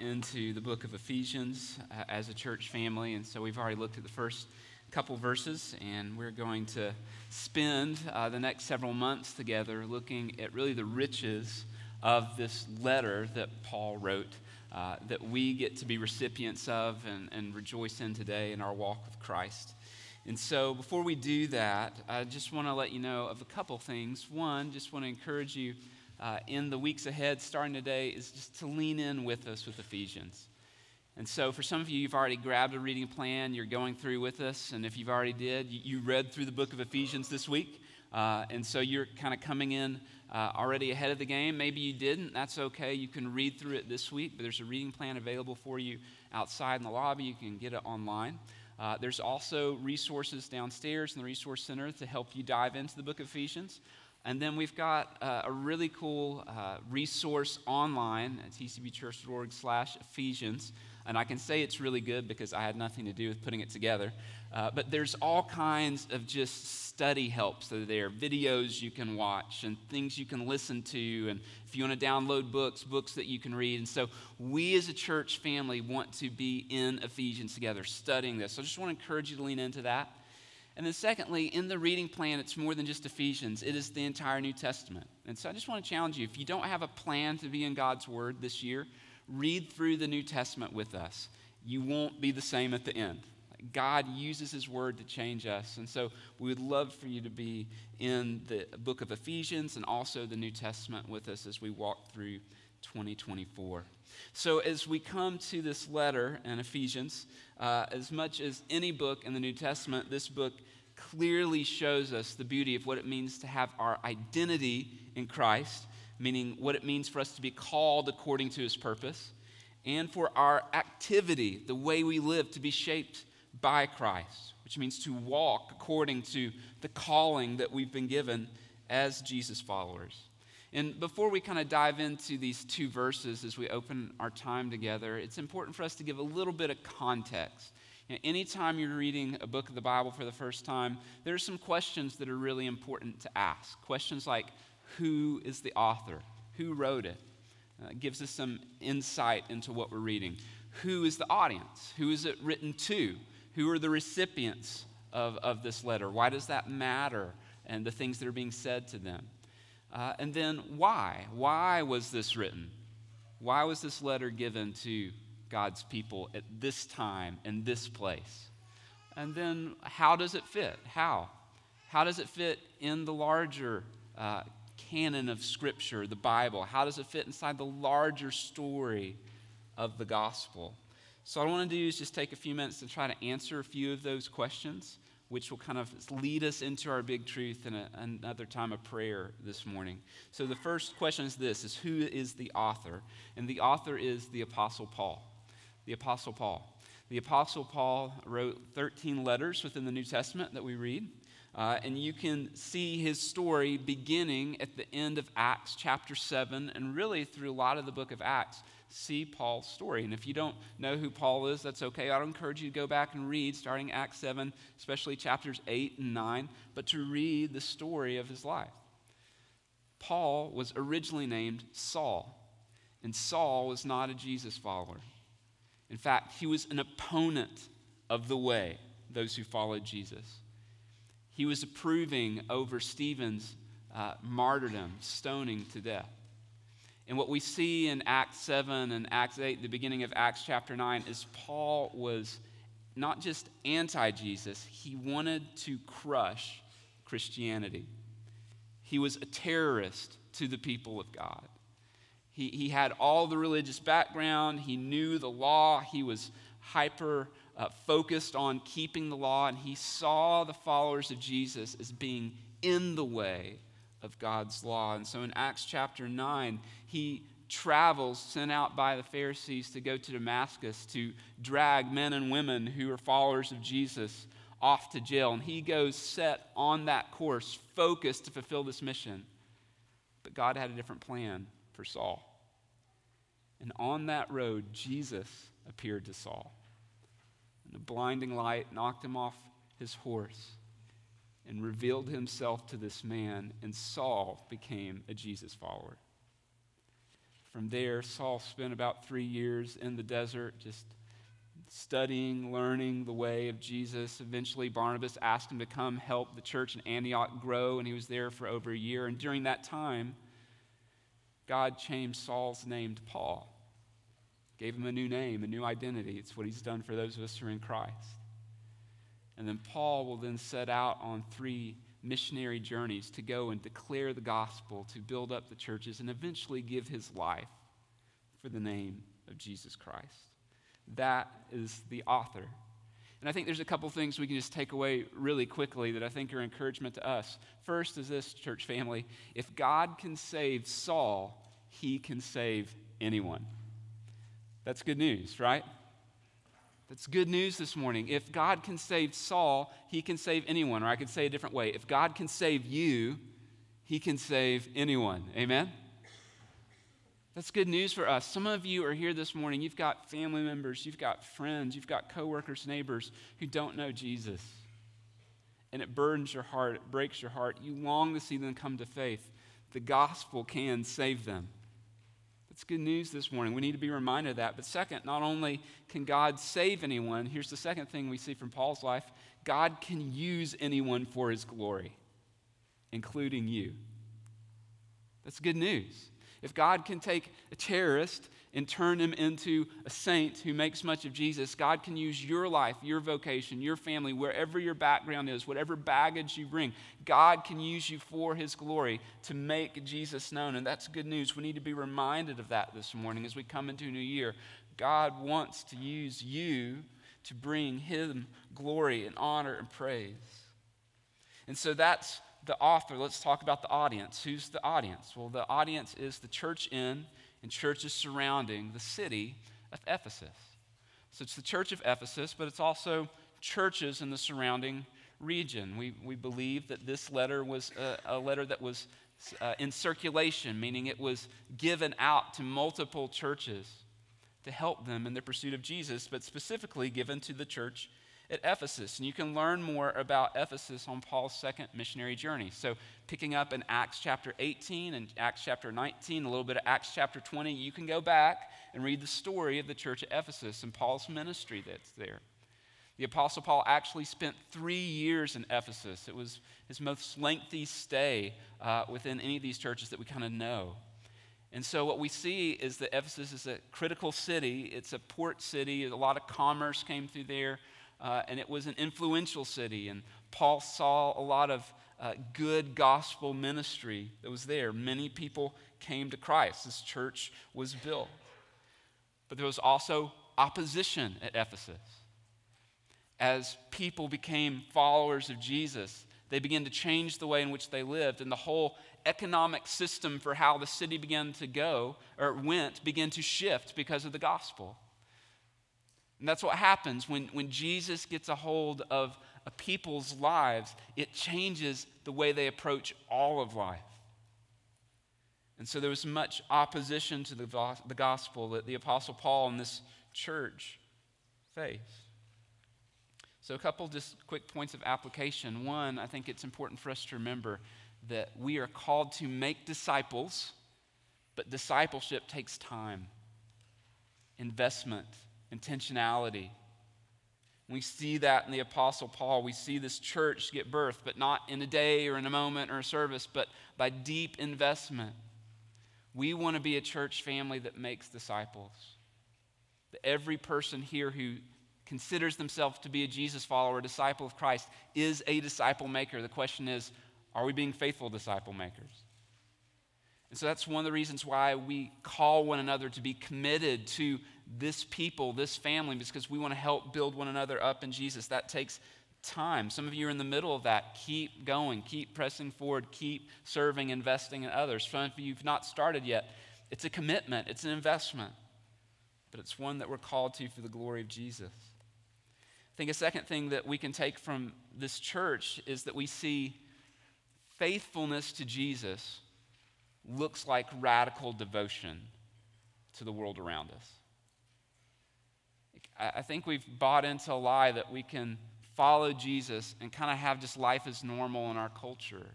into the book of Ephesians uh, as a church family. And so we've already looked at the first couple verses, and we're going to spend uh, the next several months together looking at really the riches of this letter that Paul wrote. Uh, that we get to be recipients of and, and rejoice in today in our walk with Christ. And so, before we do that, I just want to let you know of a couple things. One, just want to encourage you uh, in the weeks ahead, starting today, is just to lean in with us with Ephesians. And so, for some of you, you've already grabbed a reading plan, you're going through with us, and if you've already did, you, you read through the book of Ephesians this week, uh, and so you're kind of coming in uh, already ahead of the game. Maybe you didn't, that's okay. You can read through it this week, but there's a reading plan available for you outside in the lobby. You can get it online. Uh, there's also resources downstairs in the Resource Center to help you dive into the book of Ephesians. And then we've got uh, a really cool uh, resource online at tcbchurch.org slash Ephesians. And I can say it's really good because I had nothing to do with putting it together. Uh, but there's all kinds of just study helps that are there, videos you can watch and things you can listen to. And if you want to download books, books that you can read. And so we as a church family want to be in Ephesians together, studying this. So I just want to encourage you to lean into that. And then, secondly, in the reading plan, it's more than just Ephesians, it is the entire New Testament. And so I just want to challenge you if you don't have a plan to be in God's Word this year, read through the New Testament with us. You won't be the same at the end. God uses His Word to change us. And so we would love for you to be in the book of Ephesians and also the New Testament with us as we walk through 2024. So, as we come to this letter in Ephesians, uh, as much as any book in the New Testament, this book clearly shows us the beauty of what it means to have our identity in Christ, meaning what it means for us to be called according to his purpose, and for our activity, the way we live, to be shaped by Christ, which means to walk according to the calling that we've been given as Jesus followers. And before we kind of dive into these two verses as we open our time together, it's important for us to give a little bit of context. You know, anytime you're reading a book of the Bible for the first time, there are some questions that are really important to ask. Questions like who is the author? Who wrote it? Uh, gives us some insight into what we're reading. Who is the audience? Who is it written to? Who are the recipients of, of this letter? Why does that matter? And the things that are being said to them. Uh, and then why? Why was this written? Why was this letter given to God's people at this time and this place? And then how does it fit? How? How does it fit in the larger uh, canon of Scripture, the Bible? How does it fit inside the larger story of the gospel? So, what I want to do is just take a few minutes to try to answer a few of those questions which will kind of lead us into our big truth in a, another time of prayer this morning. So the first question is this is who is the author? And the author is the apostle Paul. The apostle Paul. The apostle Paul wrote 13 letters within the New Testament that we read. Uh, and you can see his story beginning at the end of Acts chapter 7 and really through a lot of the book of Acts see Paul's story. And if you don't know who Paul is, that's okay. I'd encourage you to go back and read, starting Acts 7, especially chapters 8 and 9, but to read the story of his life. Paul was originally named Saul, and Saul was not a Jesus follower. In fact, he was an opponent of the way, those who followed Jesus. He was approving over Stephen's uh, martyrdom, stoning to death. And what we see in Acts 7 and Acts 8, the beginning of Acts chapter 9, is Paul was not just anti Jesus, he wanted to crush Christianity. He was a terrorist to the people of God. He, he had all the religious background, he knew the law, he was hyper uh, focused on keeping the law, and he saw the followers of Jesus as being in the way of God's law. And so in Acts chapter 9, he travels sent out by the Pharisees to go to Damascus to drag men and women who are followers of Jesus off to jail. And he goes set on that course, focused to fulfill this mission. But God had a different plan for Saul. And on that road, Jesus appeared to Saul. And the blinding light knocked him off his horse and revealed himself to this man, and Saul became a Jesus follower. From there, Saul spent about three years in the desert just studying, learning the way of Jesus. Eventually, Barnabas asked him to come help the church in Antioch grow, and he was there for over a year. And during that time, God changed Saul's name to Paul, gave him a new name, a new identity. It's what he's done for those of us who are in Christ. And then Paul will then set out on three missionary journeys to go and declare the gospel, to build up the churches, and eventually give his life for the name of Jesus Christ. That is the author. And I think there's a couple things we can just take away really quickly that I think are encouragement to us. First is this, church family if God can save Saul, he can save anyone. That's good news, right? That's good news this morning. If God can save Saul, he can save anyone. Or I could say a different way if God can save you, he can save anyone. Amen? That's good news for us. Some of you are here this morning. You've got family members, you've got friends, you've got coworkers, neighbors who don't know Jesus. And it burdens your heart, it breaks your heart. You long to see them come to faith. The gospel can save them. That's good news this morning. We need to be reminded of that. But second, not only can God save anyone, here's the second thing we see from Paul's life God can use anyone for his glory, including you. That's good news. If God can take a terrorist and turn him into a saint who makes much of Jesus, God can use your life, your vocation, your family, wherever your background is, whatever baggage you bring. God can use you for his glory to make Jesus known. And that's good news. We need to be reminded of that this morning as we come into a new year. God wants to use you to bring him glory and honor and praise. And so that's the author. Let's talk about the audience. Who's the audience? Well, the audience is the church in and churches surrounding the city of Ephesus. So it's the church of Ephesus, but it's also churches in the surrounding region. We, we believe that this letter was a, a letter that was uh, in circulation, meaning it was given out to multiple churches to help them in their pursuit of Jesus, but specifically given to the church at Ephesus. And you can learn more about Ephesus on Paul's second missionary journey. So, picking up in Acts chapter 18 and Acts chapter 19, a little bit of Acts chapter 20, you can go back and read the story of the church at Ephesus and Paul's ministry that's there. The Apostle Paul actually spent three years in Ephesus. It was his most lengthy stay uh, within any of these churches that we kind of know. And so, what we see is that Ephesus is a critical city. It's a port city. A lot of commerce came through there uh, and it was an influential city. And Paul saw a lot of uh, good gospel ministry that was there. Many people came to Christ. This church was built. But there was also opposition at Ephesus. As people became followers of Jesus, they began to change the way in which they lived, and the whole economic system for how the city began to go or went began to shift because of the gospel. And that's what happens when, when Jesus gets a hold of a people's lives, it changes the way they approach all of life. And so there was much opposition to the, the gospel that the Apostle Paul and this church faced. So, a couple just quick points of application. One, I think it's important for us to remember that we are called to make disciples, but discipleship takes time, investment, intentionality. We see that in the Apostle Paul. We see this church get birth, but not in a day or in a moment or a service, but by deep investment. We want to be a church family that makes disciples. That every person here who considers themselves to be a Jesus follower, a disciple of Christ, is a disciple maker. The question is, are we being faithful disciple makers? And so that's one of the reasons why we call one another to be committed to this people, this family, because we want to help build one another up in Jesus. That takes time. Some of you are in the middle of that. Keep going, keep pressing forward, keep serving, investing in others. Some of you have not started yet. It's a commitment, it's an investment, but it's one that we're called to for the glory of Jesus. I think a second thing that we can take from this church is that we see faithfulness to Jesus looks like radical devotion to the world around us. I think we've bought into a lie that we can follow Jesus and kind of have just life as normal in our culture.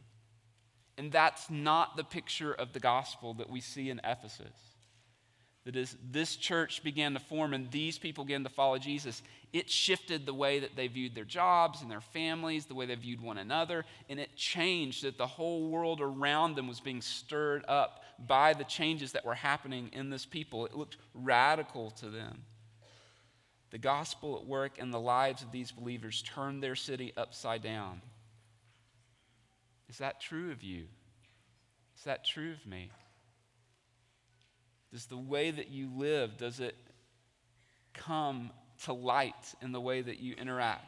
And that's not the picture of the gospel that we see in Ephesus. that as this church began to form and these people began to follow Jesus, it shifted the way that they viewed their jobs and their families, the way they viewed one another, and it changed that the whole world around them was being stirred up by the changes that were happening in this people. It looked radical to them. The gospel at work in the lives of these believers turned their city upside down. Is that true of you? Is that true of me? Does the way that you live, does it come to light in the way that you interact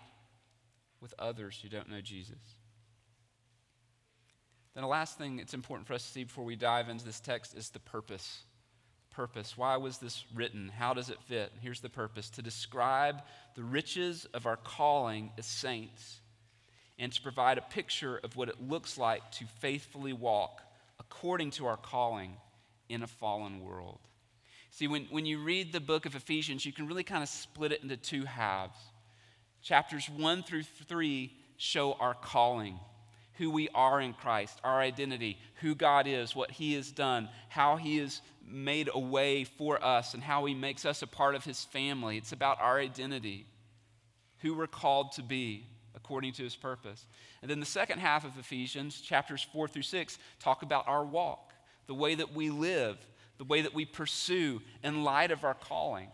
with others who don't know Jesus? Then the last thing it's important for us to see before we dive into this text is the purpose. Purpose. Why was this written? How does it fit? Here's the purpose to describe the riches of our calling as saints and to provide a picture of what it looks like to faithfully walk according to our calling in a fallen world. See, when, when you read the book of Ephesians, you can really kind of split it into two halves. Chapters 1 through 3 show our calling, who we are in Christ, our identity, who God is, what He has done, how He has made a way for us, and how He makes us a part of His family. It's about our identity, who we're called to be according to His purpose. And then the second half of Ephesians, chapters 4 through 6, talk about our walk the way that we live, the way that we pursue in light of our calling.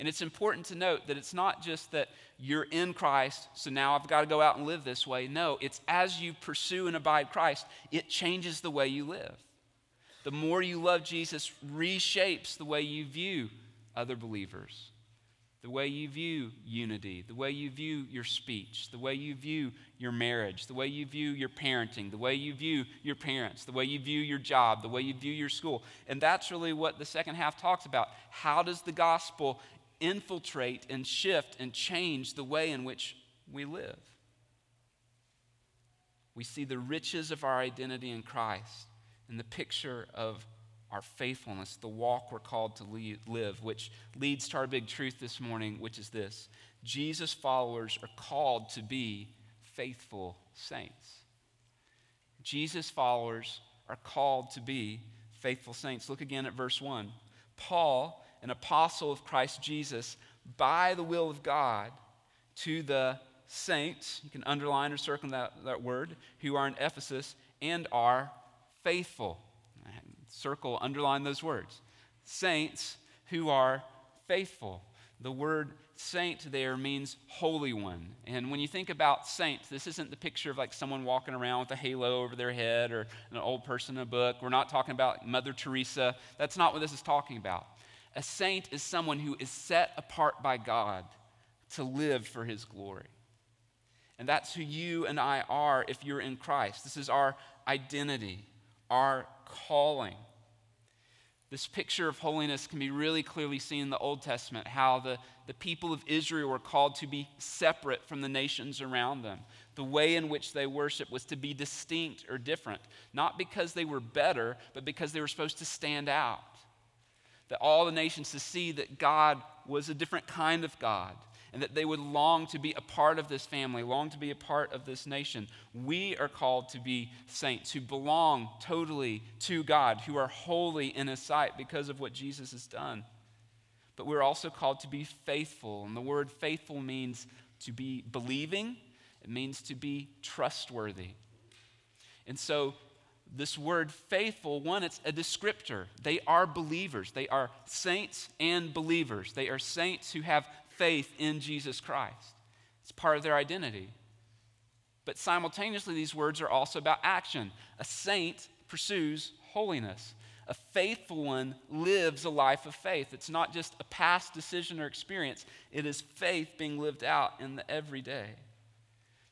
And it's important to note that it's not just that you're in Christ, so now I've got to go out and live this way. No, it's as you pursue and abide Christ, it changes the way you live. The more you love Jesus reshapes the way you view other believers the way you view unity, the way you view your speech, the way you view your marriage, the way you view your parenting, the way you view your parents, the way you view your job, the way you view your school. And that's really what the second half talks about. How does the gospel infiltrate and shift and change the way in which we live? We see the riches of our identity in Christ and the picture of our faithfulness, the walk we're called to live, which leads to our big truth this morning, which is this Jesus followers are called to be faithful saints. Jesus followers are called to be faithful saints. Look again at verse 1. Paul, an apostle of Christ Jesus, by the will of God, to the saints, you can underline or circle that, that word, who are in Ephesus and are faithful circle, underline those words. Saints who are faithful. The word saint there means holy one. And when you think about saints, this isn't the picture of like someone walking around with a halo over their head or an old person in a book. We're not talking about Mother Teresa. That's not what this is talking about. A saint is someone who is set apart by God to live for his glory. And that's who you and I are if you're in Christ. This is our identity, our calling. This picture of holiness can be really clearly seen in the Old Testament, how the, the people of Israel were called to be separate from the nations around them. The way in which they worship was to be distinct or different, not because they were better, but because they were supposed to stand out. That all the nations to see that God was a different kind of God and that they would long to be a part of this family, long to be a part of this nation. We are called to be saints who belong totally to God, who are holy in His sight because of what Jesus has done. But we're also called to be faithful. And the word faithful means to be believing, it means to be trustworthy. And so, this word faithful, one, it's uh, a descriptor. They are believers. They are saints and believers. They are saints who have faith in Jesus Christ. It's part of their identity. But simultaneously, these words are also about action. A saint pursues holiness. A faithful one lives a life of faith. It's not just a past decision or experience, it is faith being lived out in the everyday.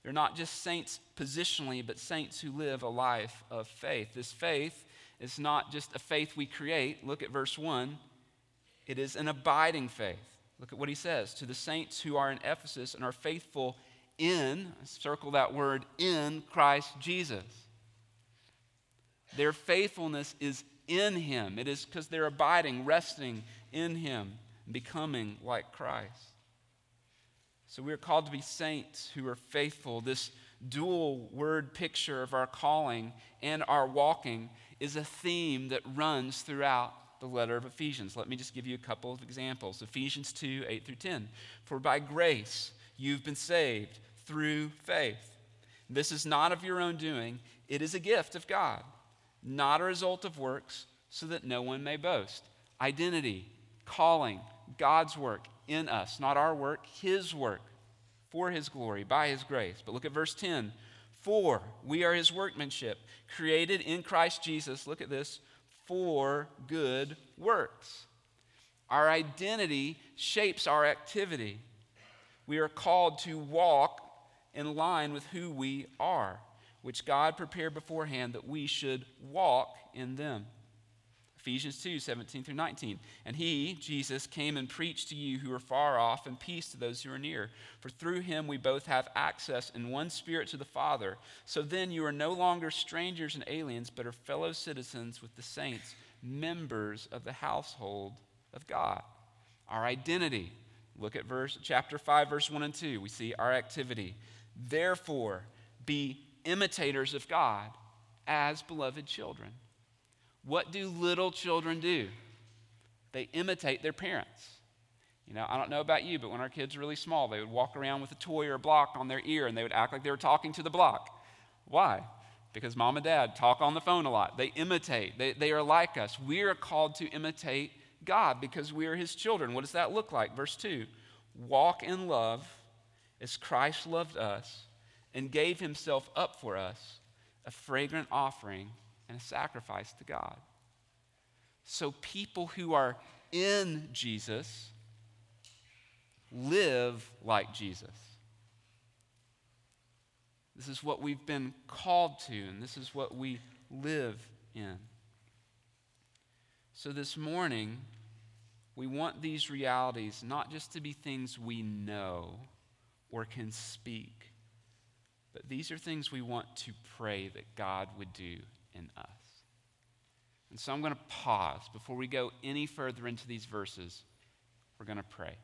They're not just saints positionally, but saints who live a life of faith. This faith is not just a faith we create. Look at verse 1. It is an abiding faith. Look at what he says to the saints who are in Ephesus and are faithful in, circle that word, in Christ Jesus. Their faithfulness is in him. It is because they're abiding, resting in him, becoming like Christ. So we are called to be saints who are faithful. This dual word picture of our calling and our walking is a theme that runs throughout the letter of Ephesians. Let me just give you a couple of examples. Ephesians 2 8 through 10. For by grace you've been saved through faith. This is not of your own doing, it is a gift of God, not a result of works, so that no one may boast. Identity, calling, God's work in us, not our work, His work for His glory, by His grace. But look at verse 10. For we are His workmanship, created in Christ Jesus, look at this, for good works. Our identity shapes our activity. We are called to walk in line with who we are, which God prepared beforehand that we should walk in them. Ephesians 2 17 through 19. And he, Jesus, came and preached to you who are far off, and peace to those who are near. For through him we both have access in one spirit to the Father. So then you are no longer strangers and aliens, but are fellow citizens with the saints, members of the household of God. Our identity. Look at verse chapter 5, verse 1 and 2. We see our activity. Therefore, be imitators of God as beloved children. What do little children do? They imitate their parents. You know, I don't know about you, but when our kids were really small, they would walk around with a toy or a block on their ear and they would act like they were talking to the block. Why? Because mom and dad talk on the phone a lot. They imitate, they, they are like us. We are called to imitate God because we are his children. What does that look like? Verse 2 Walk in love as Christ loved us and gave himself up for us, a fragrant offering and a sacrifice to God. So people who are in Jesus live like Jesus. This is what we've been called to, and this is what we live in. So this morning, we want these realities not just to be things we know or can speak, but these are things we want to pray that God would do in us. And so I'm going to pause before we go any further into these verses. We're going to pray.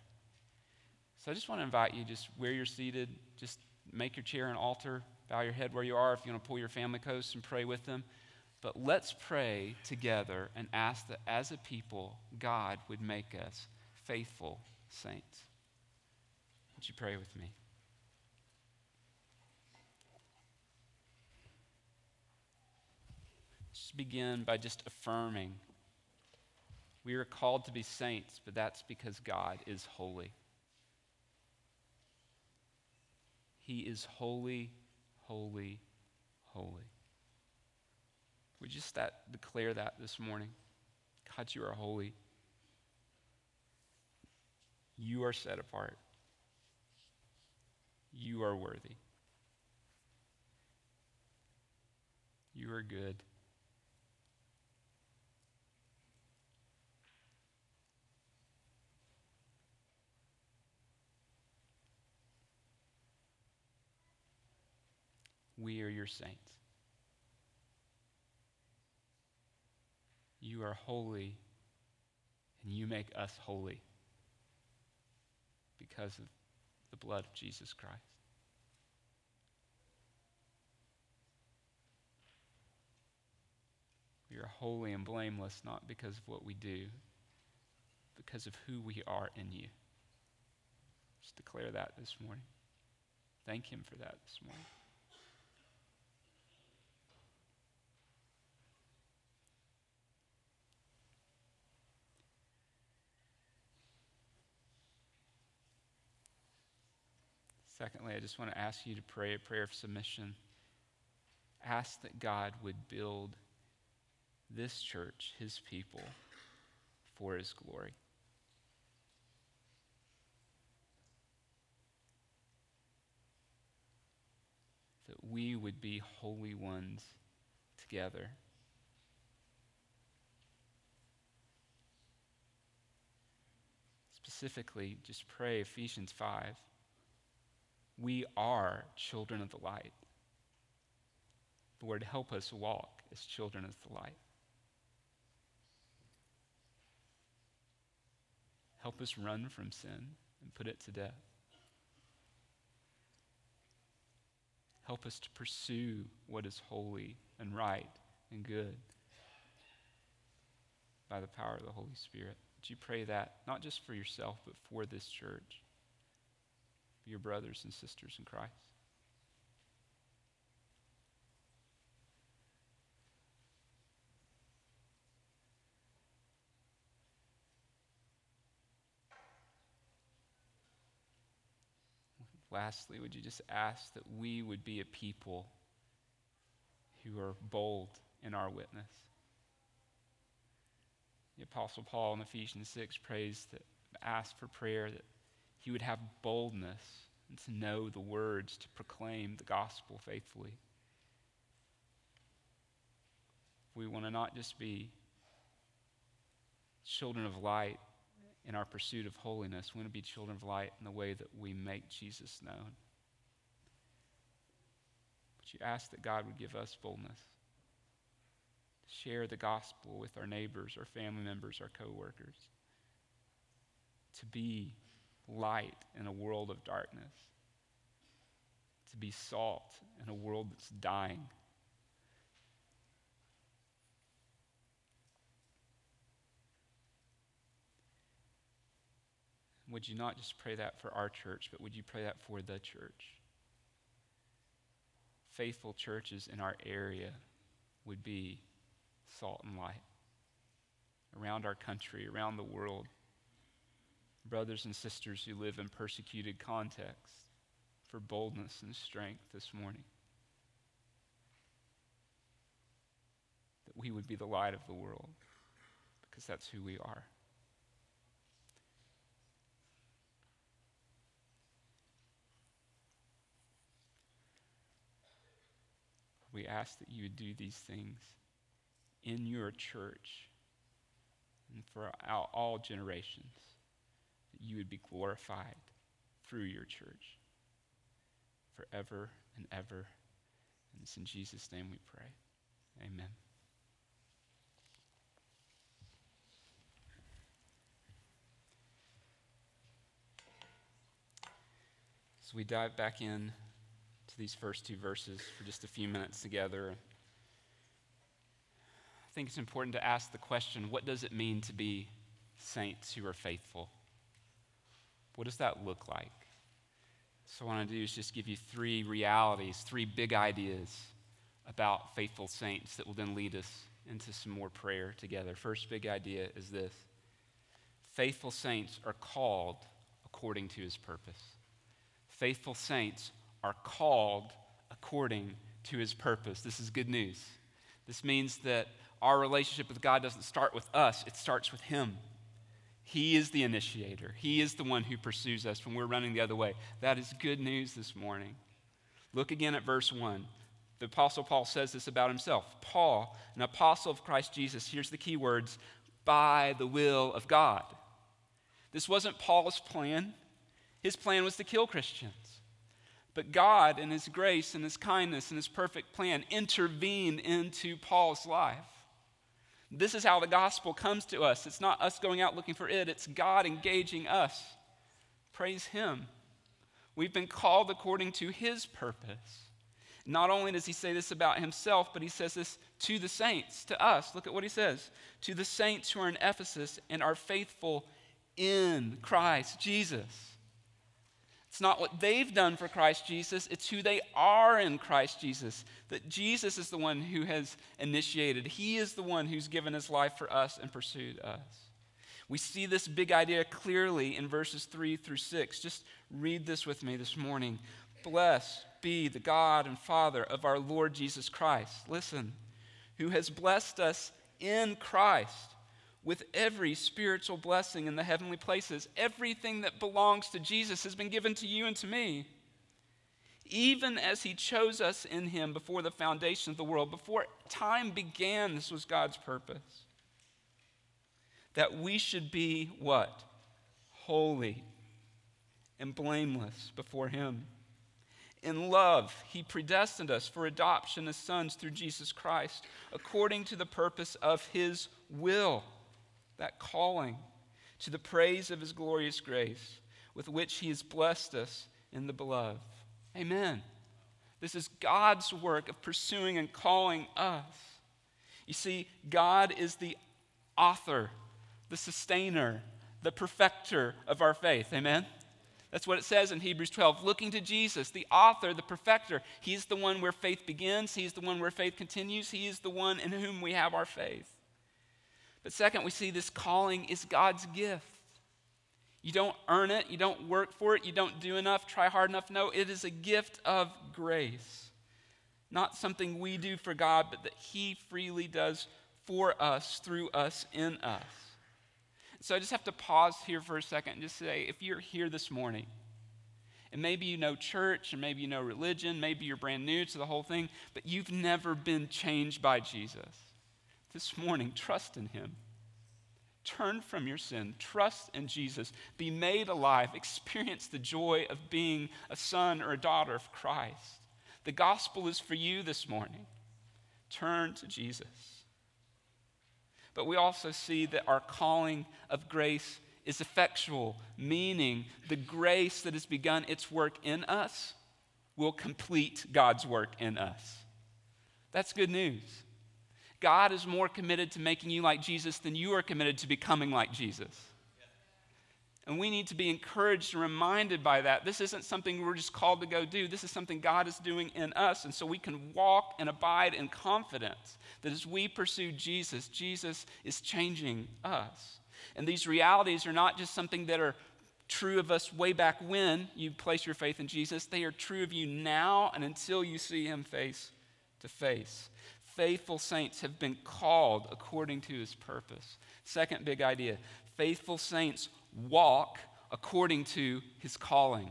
So I just want to invite you, just where you're seated, just make your chair an altar, bow your head where you are if you want to pull your family close and pray with them. But let's pray together and ask that as a people, God would make us faithful saints. Would you pray with me? Just begin by just affirming. We are called to be saints, but that's because God is holy. He is holy, holy, holy. Would you just that, declare that this morning? God, you are holy. You are set apart. You are worthy. You are good. We are your saints. You are holy, and you make us holy because of the blood of Jesus Christ. We are holy and blameless not because of what we do, because of who we are in you. Just declare that this morning. Thank Him for that this morning. Secondly, I just want to ask you to pray a prayer of submission. Ask that God would build this church, his people, for his glory. That we would be holy ones together. Specifically, just pray Ephesians 5 we are children of the light. Lord, help us walk as children of the light. Help us run from sin and put it to death. Help us to pursue what is holy and right and good. by the power of the Holy Spirit. Would you pray that, not just for yourself, but for this church, your brothers and sisters in Christ? Lastly, would you just ask that we would be a people who are bold in our witness? The Apostle Paul in Ephesians 6 prays that, ask for prayer that he would have boldness and to know the words to proclaim the gospel faithfully. We want to not just be children of light in our pursuit of holiness. We want to be children of light in the way that we make Jesus known. But you ask that God would give us boldness to share the gospel with our neighbors, our family members, our coworkers, to be light in a world of darkness, to be salt in a world that's dying. Would you not just pray that for our church, but would you pray that for the church? Faithful churches in our area would be salt and light around our country, around the world. Brothers and sisters who live in persecuted contexts, for boldness and strength this morning. That we would be the light of the world, because that's who we are. we ask that you would do these things in your church and for all, generations, you would be glorified through your church forever and ever. And it's in Jesus' name we pray. Amen. So we dive back in to these first two verses for just a few minutes together. I think it's important to ask the question what does it mean to be saints who are faithful? What does that look like? So, what I want to do is just give you three realities, three big ideas about faithful saints that will then lead us into some more prayer together. First big idea is this faithful saints are called according to his purpose. Faithful saints are called according to his purpose. This is good news. This means that our relationship with God doesn't start with us, it starts with him. He is the initiator. He is the one who pursues us when we're running the other way. That is good news this morning. Look again at verse 1. The Apostle Paul says this about himself Paul, an apostle of Christ Jesus, here's the key words by the will of God. This wasn't Paul's plan, his plan was to kill Christians. But God, in His grace and His kindness and His perfect plan, intervened into Paul's life. This is how the gospel comes to us. It's not us going out looking for it, it's God engaging us. Praise Him. We've been called according to His purpose. Not only does He say this about Himself, but He says this to the saints, to us. Look at what He says to the saints who are in Ephesus and are faithful in Christ Jesus. It's not what they've done for Christ Jesus, it's who they are in Christ Jesus. That Jesus is the one who has initiated, He is the one who's given His life for us and pursued us. We see this big idea clearly in verses 3 through 6. Just read this with me this morning. Blessed be the God and Father of our Lord Jesus Christ. Listen, who has blessed us in Christ with every spiritual blessing in the heavenly places. Everything that belongs to Jesus has been given to you and to me. Even as he chose us in him before the foundation of the world, before time began, this was God's purpose. That we should be what? Holy and blameless before him. In love, he predestined us for adoption as sons through Jesus Christ, according to the purpose of his will that calling to the praise of his glorious grace with which he has blessed us in the beloved. Amen. This is God's work of pursuing and calling us. You see, God is the author, the sustainer, the perfecter of our faith. Amen? That's what it says in Hebrews 12. Looking to Jesus, the author, the perfecter. He's the one where faith begins, He's the one where faith continues, He is the one in whom we have our faith. But second, we see this calling is God's gift. You don't earn it, you don't work for it, you don't do enough, try hard enough. No, it is a gift of grace. Not something we do for God, but that He freely does for us, through us, in us. So I just have to pause here for a second and just say if you're here this morning, and maybe you know church, and maybe you know religion, maybe you're brand new to the whole thing, but you've never been changed by Jesus. This morning, trust in Him. Turn from your sin, trust in Jesus, be made alive, experience the joy of being a son or a daughter of Christ. The gospel is for you this morning. Turn to Jesus. But we also see that our calling of grace is effectual, meaning the grace that has begun its work in us will complete God's work in us. That's good news. God is more committed to making you like Jesus than you are committed to becoming like Jesus. And we need to be encouraged and reminded by that. This isn't something we're just called to go do. This is something God is doing in us. And so we can walk and abide in confidence that as we pursue Jesus, Jesus is changing us. And these realities are not just something that are true of us way back when you place your faith in Jesus, they are true of you now and until you see him face to face. Faithful saints have been called according to his purpose. Second big idea faithful saints walk according to his calling.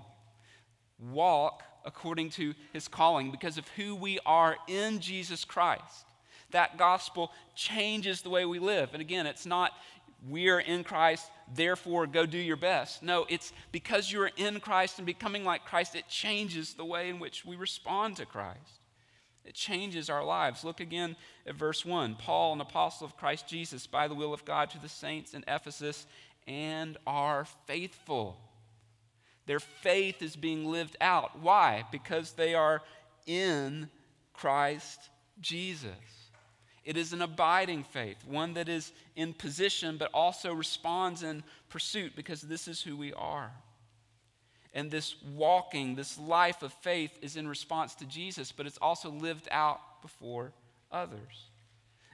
Walk according to his calling because of who we are in Jesus Christ. That gospel changes the way we live. And again, it's not we're in Christ, therefore go do your best. No, it's because you're in Christ and becoming like Christ, it changes the way in which we respond to Christ. It changes our lives. Look again at verse 1. Paul, an apostle of Christ Jesus, by the will of God, to the saints in Ephesus and are faithful. Their faith is being lived out. Why? Because they are in Christ Jesus. It is an abiding faith, one that is in position but also responds in pursuit because this is who we are. And this walking, this life of faith is in response to Jesus, but it's also lived out before others.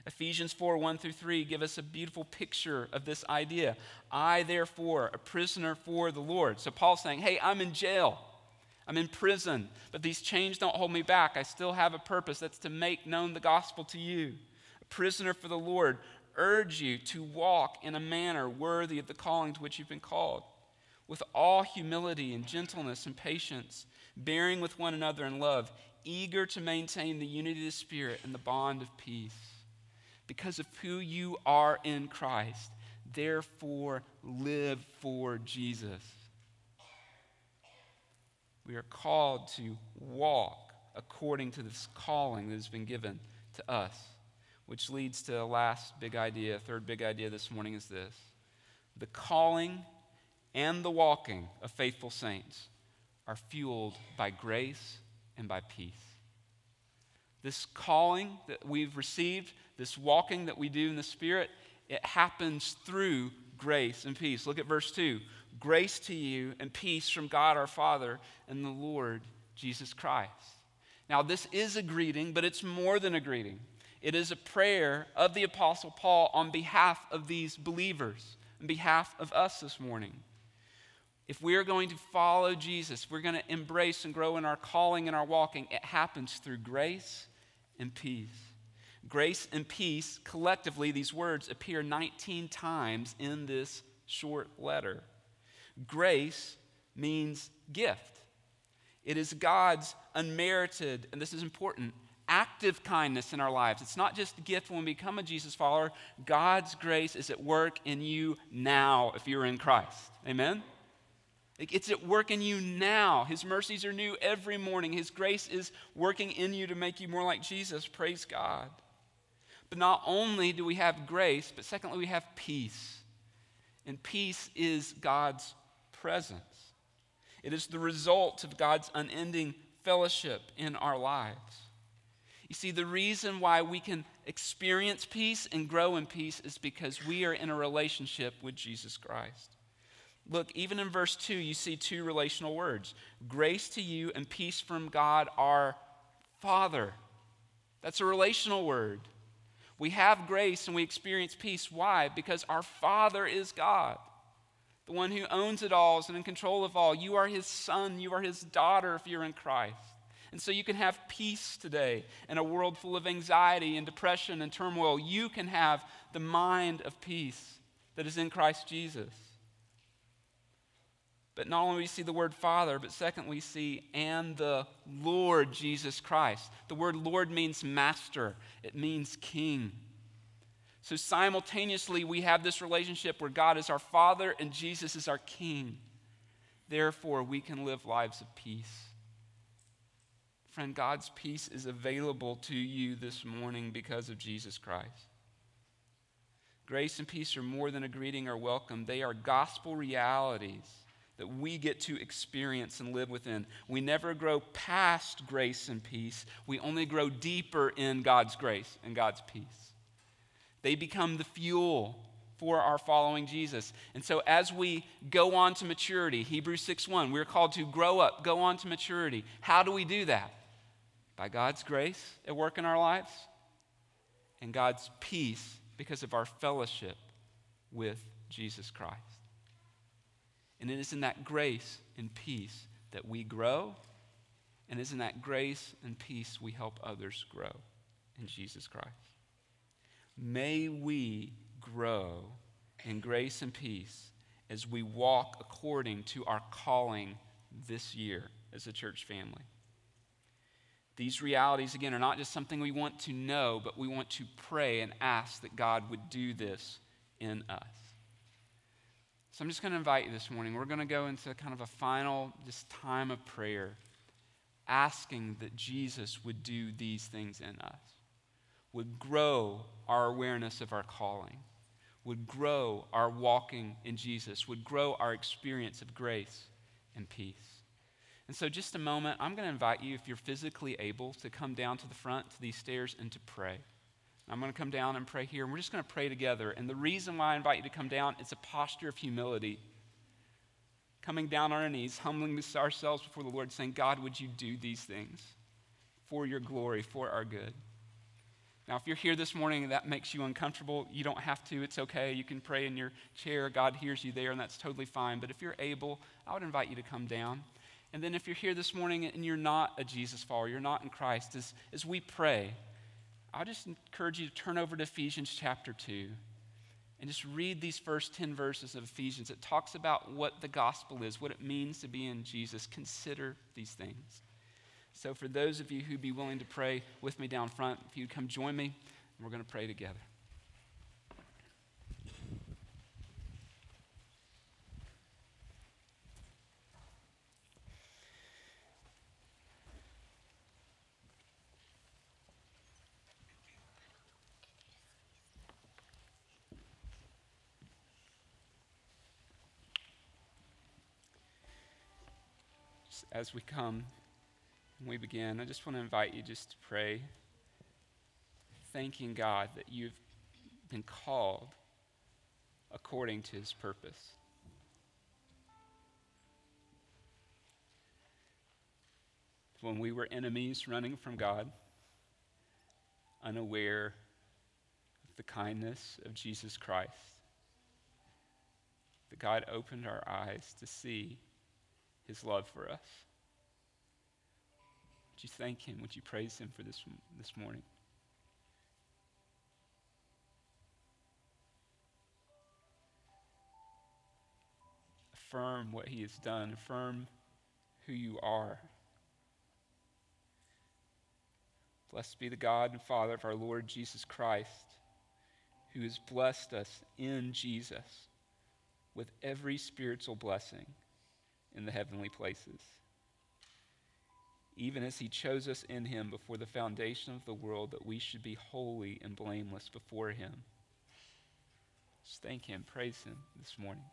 Ephesians 4 1 through 3 give us a beautiful picture of this idea. I, therefore, a prisoner for the Lord. So Paul's saying, Hey, I'm in jail. I'm in prison, but these chains don't hold me back. I still have a purpose that's to make known the gospel to you. A prisoner for the Lord, urge you to walk in a manner worthy of the calling to which you've been called, with all humility and gentleness and patience, bearing with one another in love, eager to maintain the unity of the Spirit and the bond of peace because of who you are in Christ. Therefore, live for Jesus. We are called to walk according to this calling that has been given to us, which leads to the last big idea. Third big idea this morning is this the calling and the walking of faithful saints are fueled by grace and by peace. This calling that we've received this walking that we do in the Spirit, it happens through grace and peace. Look at verse 2 Grace to you and peace from God our Father and the Lord Jesus Christ. Now, this is a greeting, but it's more than a greeting. It is a prayer of the Apostle Paul on behalf of these believers, on behalf of us this morning. If we are going to follow Jesus, we're going to embrace and grow in our calling and our walking, it happens through grace and peace grace and peace, collectively, these words appear 19 times in this short letter. Grace means gift, it is God's unmerited, and this is important, active kindness in our lives. It's not just a gift when we become a Jesus follower. God's grace is at work in you now if you're in Christ. Amen? It's at work in you now. His mercies are new every morning. His grace is working in you to make you more like Jesus. Praise God. But not only do we have grace, but secondly, we have peace. And peace is God's presence, it is the result of God's unending fellowship in our lives. You see, the reason why we can experience peace and grow in peace is because we are in a relationship with Jesus Christ. Look, even in verse 2, you see two relational words grace to you and peace from God our Father. That's a relational word. We have grace and we experience peace. Why? Because our Father is God, the one who owns it all, is in control of all. You are his son, you are his daughter if you're in Christ. And so you can have peace today in a world full of anxiety and depression and turmoil. You can have the mind of peace that is in Christ Jesus. But not only we see the word Father, but second we see and the Lord Jesus Christ. The word Lord means master, it means king. So simultaneously, we have this relationship where God is our Father and Jesus is our King. Therefore, we can live lives of peace. Friend, God's peace is available to you this morning because of Jesus Christ. Grace and peace are more than a greeting or welcome, they are gospel realities that we get to experience and live within. We never grow past grace and peace, we only grow deeper in God's grace and God's peace. They become the fuel for our following Jesus. And so as we go on to maturity, Hebrews 6:1, we're called to grow up, go on to maturity. How do we do that? by God's grace at work in our lives and God's peace because of our fellowship with Jesus Christ. And it is in that grace and peace that we grow, and it is in that grace and peace we help others grow in Jesus Christ. May we grow in grace and peace as we walk according to our calling this year as a church family. These realities, again, are not just something we want to know, but we want to pray and ask that God would do this in us. So I'm just going to invite you this morning. We're going to go into kind of a final just time of prayer, asking that Jesus would do these things in us, would grow our awareness of our calling, would grow our walking in Jesus, would grow our experience of grace and peace. And so, just a moment, I'm going to invite you, if you're physically able, to come down to the front to these stairs and to pray. I'm going to come down and pray here, and we're just going to pray together. And the reason why I invite you to come down is a posture of humility. Coming down on our knees, humbling ourselves before the Lord, saying, God, would you do these things for your glory, for our good? Now, if you're here this morning and that makes you uncomfortable, you don't have to. It's okay. You can pray in your chair. God hears you there, and that's totally fine. But if you're able, I would invite you to come down. And then if you're here this morning and you're not a Jesus follower, you're not in Christ, as, as we pray, I'll just encourage you to turn over to Ephesians chapter 2 and just read these first 10 verses of Ephesians. It talks about what the gospel is, what it means to be in Jesus. Consider these things. So, for those of you who'd be willing to pray with me down front, if you'd come join me, we're going to pray together. As we come and we begin, I just want to invite you just to pray, thanking God that you've been called according to his purpose. When we were enemies running from God, unaware of the kindness of Jesus Christ, that God opened our eyes to see his love for us. Would you thank him? Would you praise him for this, this morning? Affirm what he has done, affirm who you are. Blessed be the God and Father of our Lord Jesus Christ, who has blessed us in Jesus with every spiritual blessing in the heavenly places, even as he chose us in him before the foundation of the world that we should be holy and blameless before him. Just thank him, praise him this morning.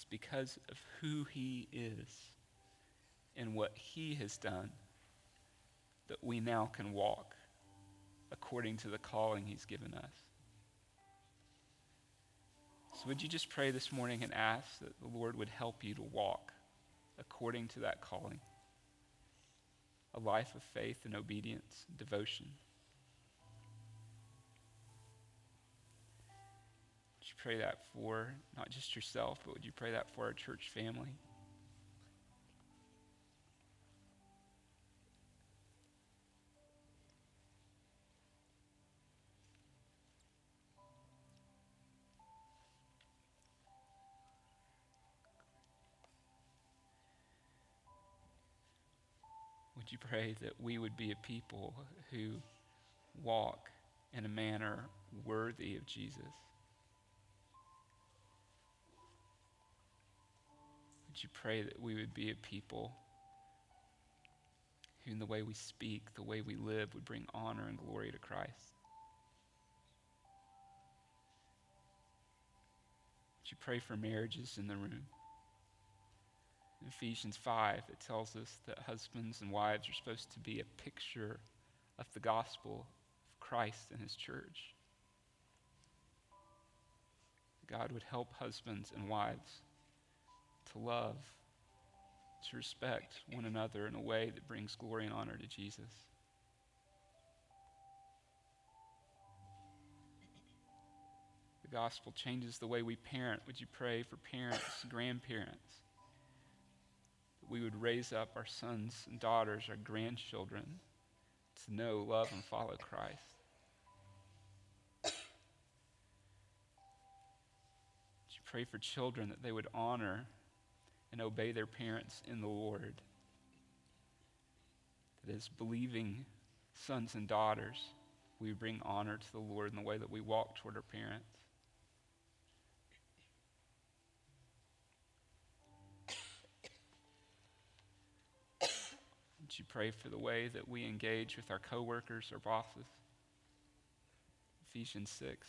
It's because of who he is and what he has done that we now can walk according to the calling he's given us. So, would you just pray this morning and ask that the Lord would help you to walk according to that calling? A life of faith and obedience, and devotion. Pray that for not just yourself, but would you pray that for our church family? Would you pray that we would be a people who walk in a manner worthy of Jesus? You pray that we would be a people who, in the way we speak, the way we live, would bring honor and glory to Christ? Would you pray for marriages in the room? In Ephesians 5, it tells us that husbands and wives are supposed to be a picture of the gospel of Christ and his church. God would help husbands and wives to love, to respect one another in a way that brings glory and honor to Jesus. The gospel changes the way we parent. Would you pray for parents, grandparents? That we would raise up our sons and daughters, our grandchildren, to know, love, and follow Christ. Pray for children that they would honor and obey their parents in the Lord? That as believing sons and daughters, we bring honor to the Lord in the way that we walk toward our parents. Would you pray for the way that we engage with our coworkers or bosses? Ephesians 6.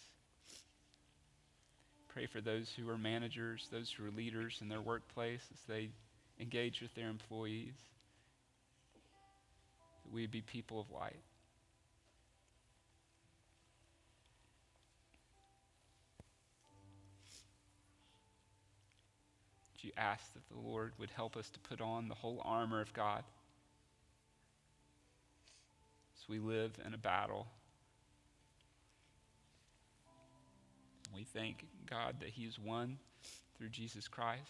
Pray for those who are managers, those who are leaders in their workplace as they engage with their employees. That we be people of light. You ask that the Lord would help us to put on the whole armor of God? as we live in a battle. We thank God that He is won through Jesus Christ.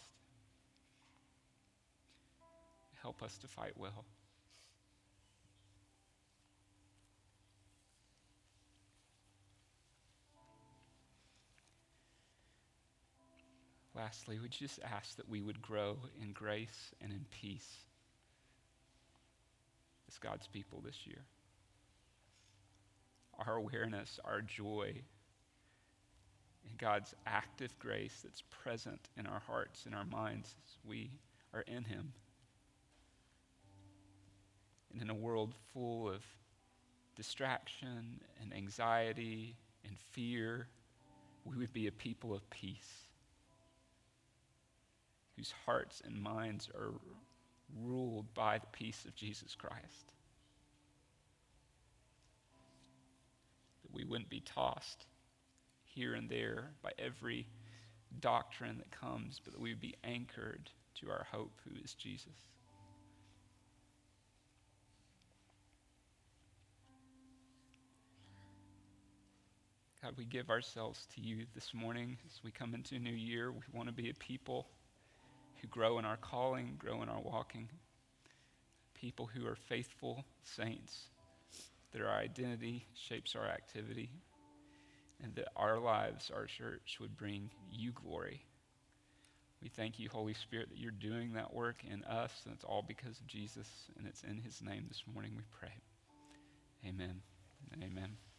Help us to fight well. Lastly, we just ask that we would grow in grace and in peace as God's people this year our awareness, our joy God's active grace that's present in our hearts, in our minds as we are in Him. And in a world full of distraction and anxiety and fear, we would be a people of peace whose hearts and minds are ruled by the peace of Jesus Christ. That we wouldn't be tossed here and there by every doctrine that comes, but that we would be anchored to our hope, who is Jesus. God, we give ourselves to you this morning as we come into a new year. We want to be a people who grow in our calling, grow in our walking, people who are faithful saints that our identity shapes our activity, and that our lives, our church, would bring you glory. We thank you, Holy Spirit, that you're doing that work in us, and it's all because of Jesus, and it's in his name this morning we pray. Amen amen.